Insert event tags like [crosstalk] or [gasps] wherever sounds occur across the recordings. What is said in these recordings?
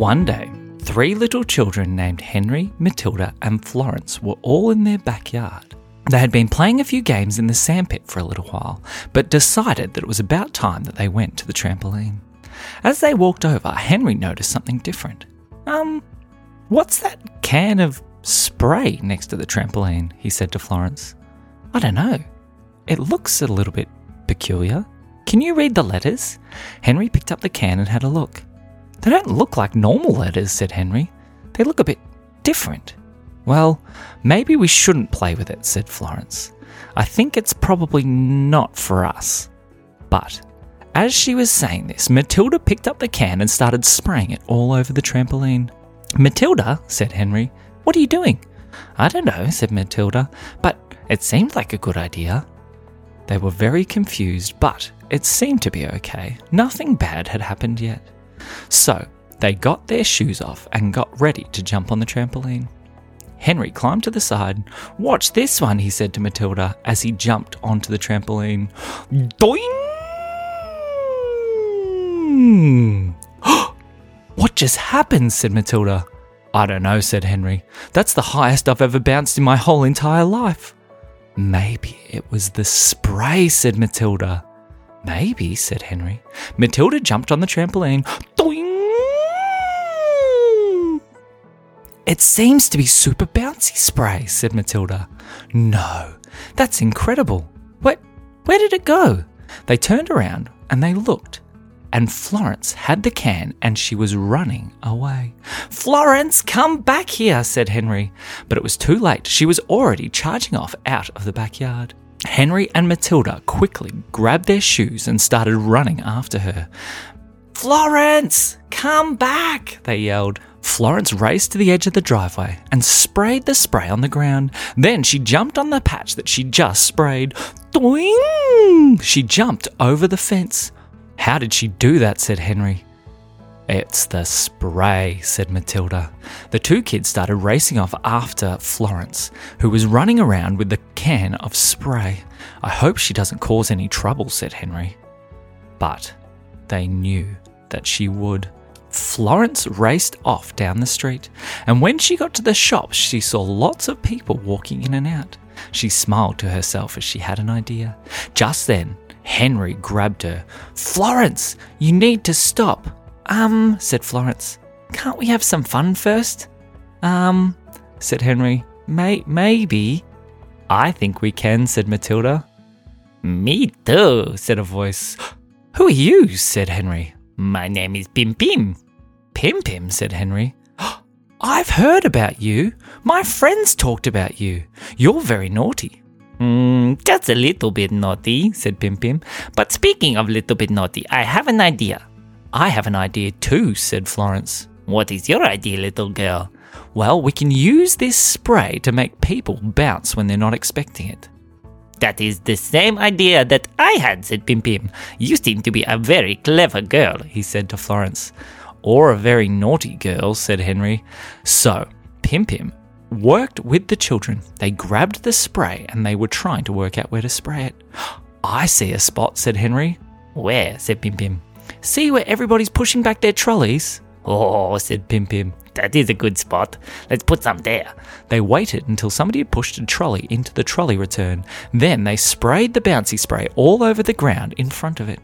One day, three little children named Henry, Matilda, and Florence were all in their backyard. They had been playing a few games in the sandpit for a little while, but decided that it was about time that they went to the trampoline. As they walked over, Henry noticed something different. Um, what's that can of spray next to the trampoline? he said to Florence. I don't know. It looks a little bit peculiar. Can you read the letters? Henry picked up the can and had a look. They don't look like normal letters, said Henry. They look a bit different. Well, maybe we shouldn't play with it, said Florence. I think it's probably not for us. But as she was saying this, Matilda picked up the can and started spraying it all over the trampoline. Matilda, said Henry, what are you doing? I don't know, said Matilda, but it seemed like a good idea. They were very confused, but it seemed to be okay. Nothing bad had happened yet. So they got their shoes off and got ready to jump on the trampoline. Henry climbed to the side. Watch this one, he said to Matilda as he jumped onto the trampoline. Doing! [gasps] what just happened? said Matilda. I don't know, said Henry. That's the highest I've ever bounced in my whole entire life. Maybe it was the spray, said Matilda. Maybe, said Henry. Matilda jumped on the trampoline. Doing! It seems to be super bouncy spray, said Matilda. No, that's incredible. What? Where did it go? They turned around and they looked, and Florence had the can and she was running away. Florence, come back here, said Henry. But it was too late. She was already charging off out of the backyard. Henry and Matilda quickly grabbed their shoes and started running after her. Florence, come back, they yelled. Florence raced to the edge of the driveway and sprayed the spray on the ground. Then she jumped on the patch that she just sprayed. Doing! She jumped over the fence. How did she do that? said Henry. It's the spray, said Matilda. The two kids started racing off after Florence, who was running around with the can of spray. I hope she doesn't cause any trouble, said Henry. But they knew that she would. Florence raced off down the street, and when she got to the shop, she saw lots of people walking in and out. She smiled to herself as she had an idea. Just then, Henry grabbed her. Florence, you need to stop. Um, said Florence. Can't we have some fun first? Um, said Henry. May- maybe. I think we can, said Matilda. Me too, said a voice. [gasps] Who are you? said Henry. My name is Pim Pim. Pim Pim, said Henry. [gasps] I've heard about you. My friends talked about you. You're very naughty. Mm, just a little bit naughty, said Pim Pim. But speaking of little bit naughty, I have an idea. I have an idea too, said Florence. What is your idea, little girl? Well, we can use this spray to make people bounce when they're not expecting it. That is the same idea that I had, said Pim Pim. You seem to be a very clever girl, he said to Florence. Or a very naughty girl, said Henry. So, Pim Pim worked with the children. They grabbed the spray and they were trying to work out where to spray it. [gasps] I see a spot, said Henry. Where? said Pim Pim. See where everybody's pushing back their trolleys? Oh, said Pim Pim. That is a good spot. Let's put some there. They waited until somebody had pushed a trolley into the trolley return. Then they sprayed the bouncy spray all over the ground in front of it.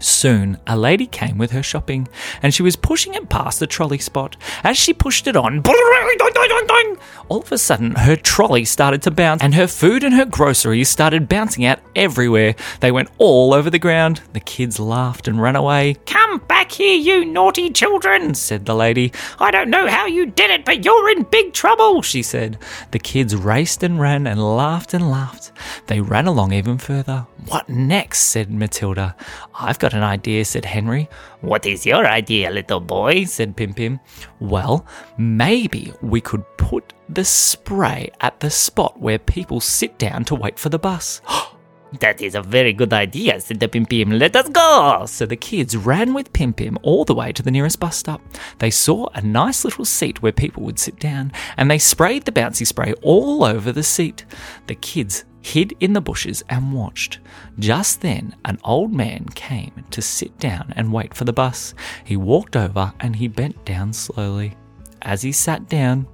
Soon, a lady came with her shopping, and she was pushing it past the trolley spot. As she pushed it on, [laughs] all of a sudden, her trolley started to bounce, and her food and her groceries started bouncing out everywhere. They went all over the ground. The kids laughed and ran away. Come back here, you naughty children, said the lady. I don't know how you did it, but you're in big trouble, she said. The kids raced and ran and laughed and laughed. They ran along even further. What next? said Matilda. I've got an idea, said Henry. What is your idea, little boy? said Pim Pim. Well, maybe we could put the spray at the spot where people sit down to wait for the bus. [gasps] [gasps] That is a very good idea, said the Pim Pim. Let us go! So the kids ran with Pim Pim all the way to the nearest bus stop. They saw a nice little seat where people would sit down, and they sprayed the bouncy spray all over the seat. The kids hid in the bushes and watched. Just then, an old man came to sit down and wait for the bus. He walked over and he bent down slowly. As he sat down!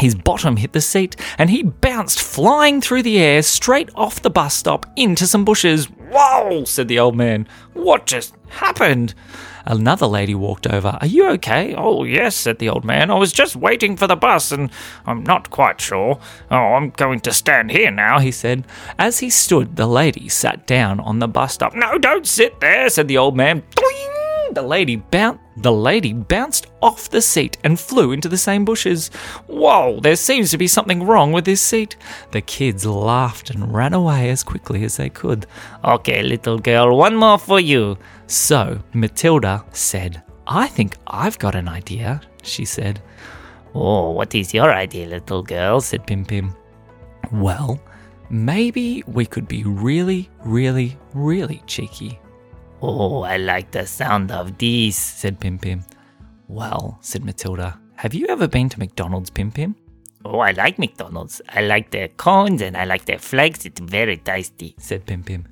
His bottom hit the seat and he bounced flying through the air straight off the bus stop into some bushes. Whoa, said the old man. What just happened? Another lady walked over. Are you okay? Oh, yes, said the old man. I was just waiting for the bus and I'm not quite sure. Oh, I'm going to stand here now, he said. As he stood, the lady sat down on the bus stop. No, don't sit there, said the old man. The lady bounced the lady bounced off the seat and flew into the same bushes. Whoa, there seems to be something wrong with this seat. The kids laughed and ran away as quickly as they could. Okay, little girl, one more for you. So Matilda said, I think I've got an idea, she said. Oh, what is your idea, little girl? said Pim Pim. Well, maybe we could be really, really, really cheeky. Oh, I like the sound of these, said Pim Pim. Well, said Matilda, have you ever been to McDonald's, Pim Pim? Oh, I like McDonald's. I like their cones and I like their flags. It's very tasty, said Pim Pim.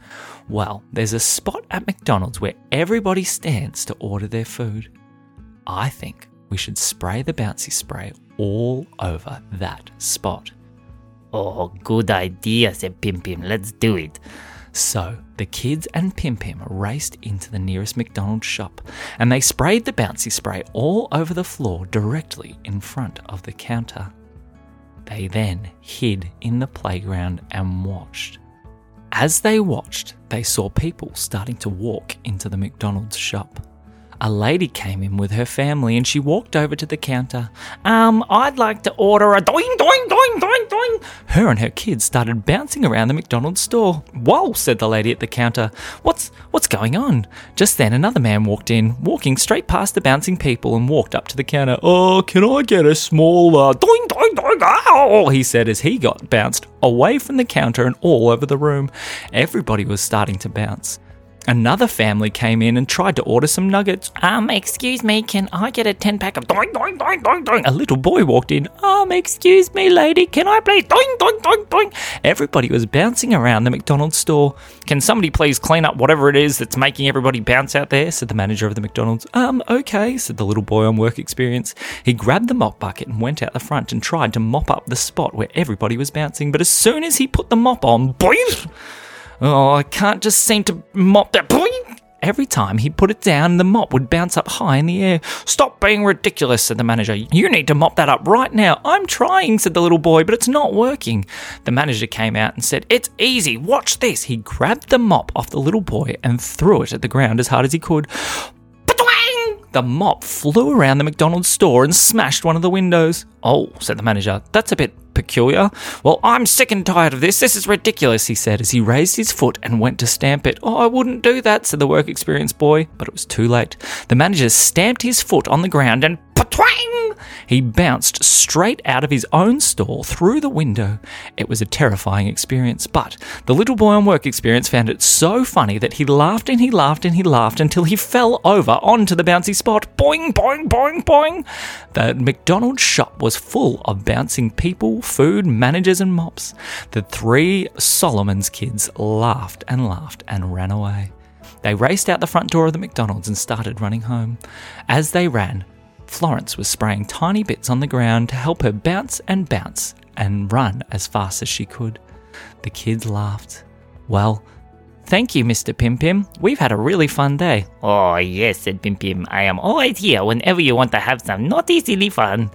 Well, there's a spot at McDonald's where everybody stands to order their food. I think we should spray the bouncy spray all over that spot. Oh, good idea, said Pim Pim. Let's do it. So the kids and Pim Pim raced into the nearest McDonald's shop and they sprayed the bouncy spray all over the floor directly in front of the counter. They then hid in the playground and watched. As they watched, they saw people starting to walk into the McDonald's shop. A lady came in with her family and she walked over to the counter. Um, I'd like to order a doing, doing, doing, doing, doing. Her and her kids started bouncing around the McDonald's store. Whoa, said the lady at the counter. What's what's going on? Just then another man walked in, walking straight past the bouncing people and walked up to the counter. Oh, can I get a small doing, doing, doing, ow, he said as he got bounced away from the counter and all over the room. Everybody was starting to bounce. Another family came in and tried to order some nuggets. Um, excuse me, can I get a 10 pack of doing, doing, doing, doing, doing? A little boy walked in. Um, excuse me, lady, can I please doing, doing, doing, doing? Everybody was bouncing around the McDonald's store. Can somebody please clean up whatever it is that's making everybody bounce out there? said the manager of the McDonald's. Um, okay, said the little boy on work experience. He grabbed the mop bucket and went out the front and tried to mop up the spot where everybody was bouncing, but as soon as he put the mop on, boing! Oh, I can't just seem to mop that. Every time he put it down, the mop would bounce up high in the air. Stop being ridiculous, said the manager. You need to mop that up right now. I'm trying, said the little boy, but it's not working. The manager came out and said, It's easy. Watch this. He grabbed the mop off the little boy and threw it at the ground as hard as he could. The mop flew around the McDonald's store and smashed one of the windows. Oh, said the manager, that's a bit peculiar. Well, I'm sick and tired of this. This is ridiculous, he said as he raised his foot and went to stamp it. Oh, I wouldn't do that, said the work experience boy, but it was too late. The manager stamped his foot on the ground and patwang! He bounced straight out of his own stall through the window. It was a terrifying experience, but the little boy on work experience found it so funny that he laughed and he laughed and he laughed until he fell over onto the bouncy spot. Boing, boing, boing, boing. The McDonald's shop was full of bouncing people, food, managers, and mops. The three Solomon's kids laughed and laughed and ran away. They raced out the front door of the McDonald's and started running home. As they ran, Florence was spraying tiny bits on the ground to help her bounce and bounce and run as fast as she could. The kids laughed. Well, thank you, Mr. Pim Pim. We've had a really fun day. Oh, yes, said Pim Pim. I am always here whenever you want to have some naughty, silly fun.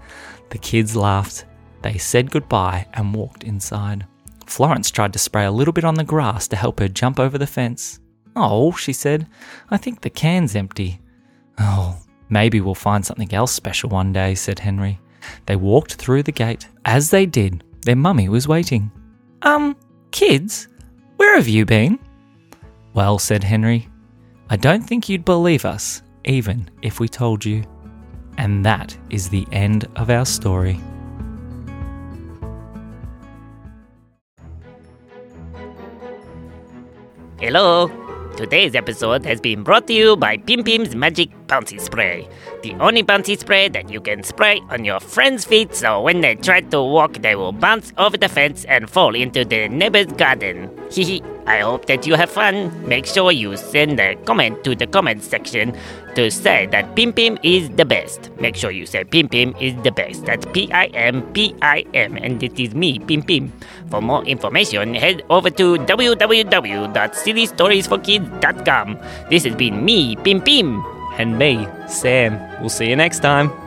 The kids laughed. They said goodbye and walked inside. Florence tried to spray a little bit on the grass to help her jump over the fence. Oh, she said, I think the can's empty. Oh, Maybe we'll find something else special one day, said Henry. They walked through the gate. As they did, their mummy was waiting. Um, kids, where have you been? Well, said Henry, I don't think you'd believe us, even if we told you. And that is the end of our story. Hello. Today's episode has been brought to you by Pim Pim's Magic Bouncy Spray. The only bouncy spray that you can spray on your friends' feet so when they try to walk, they will bounce over the fence and fall into the neighbor's garden. Hehe. I hope that you have fun. Make sure you send a comment to the comment section to say that Pim Pim is the best. Make sure you say Pim Pim is the best. That's P I M P I M, and it is me, Pim Pim. For more information, head over to www.sillystoriesforkids.com. This has been me, Pim Pim. And me, Sam. We'll see you next time.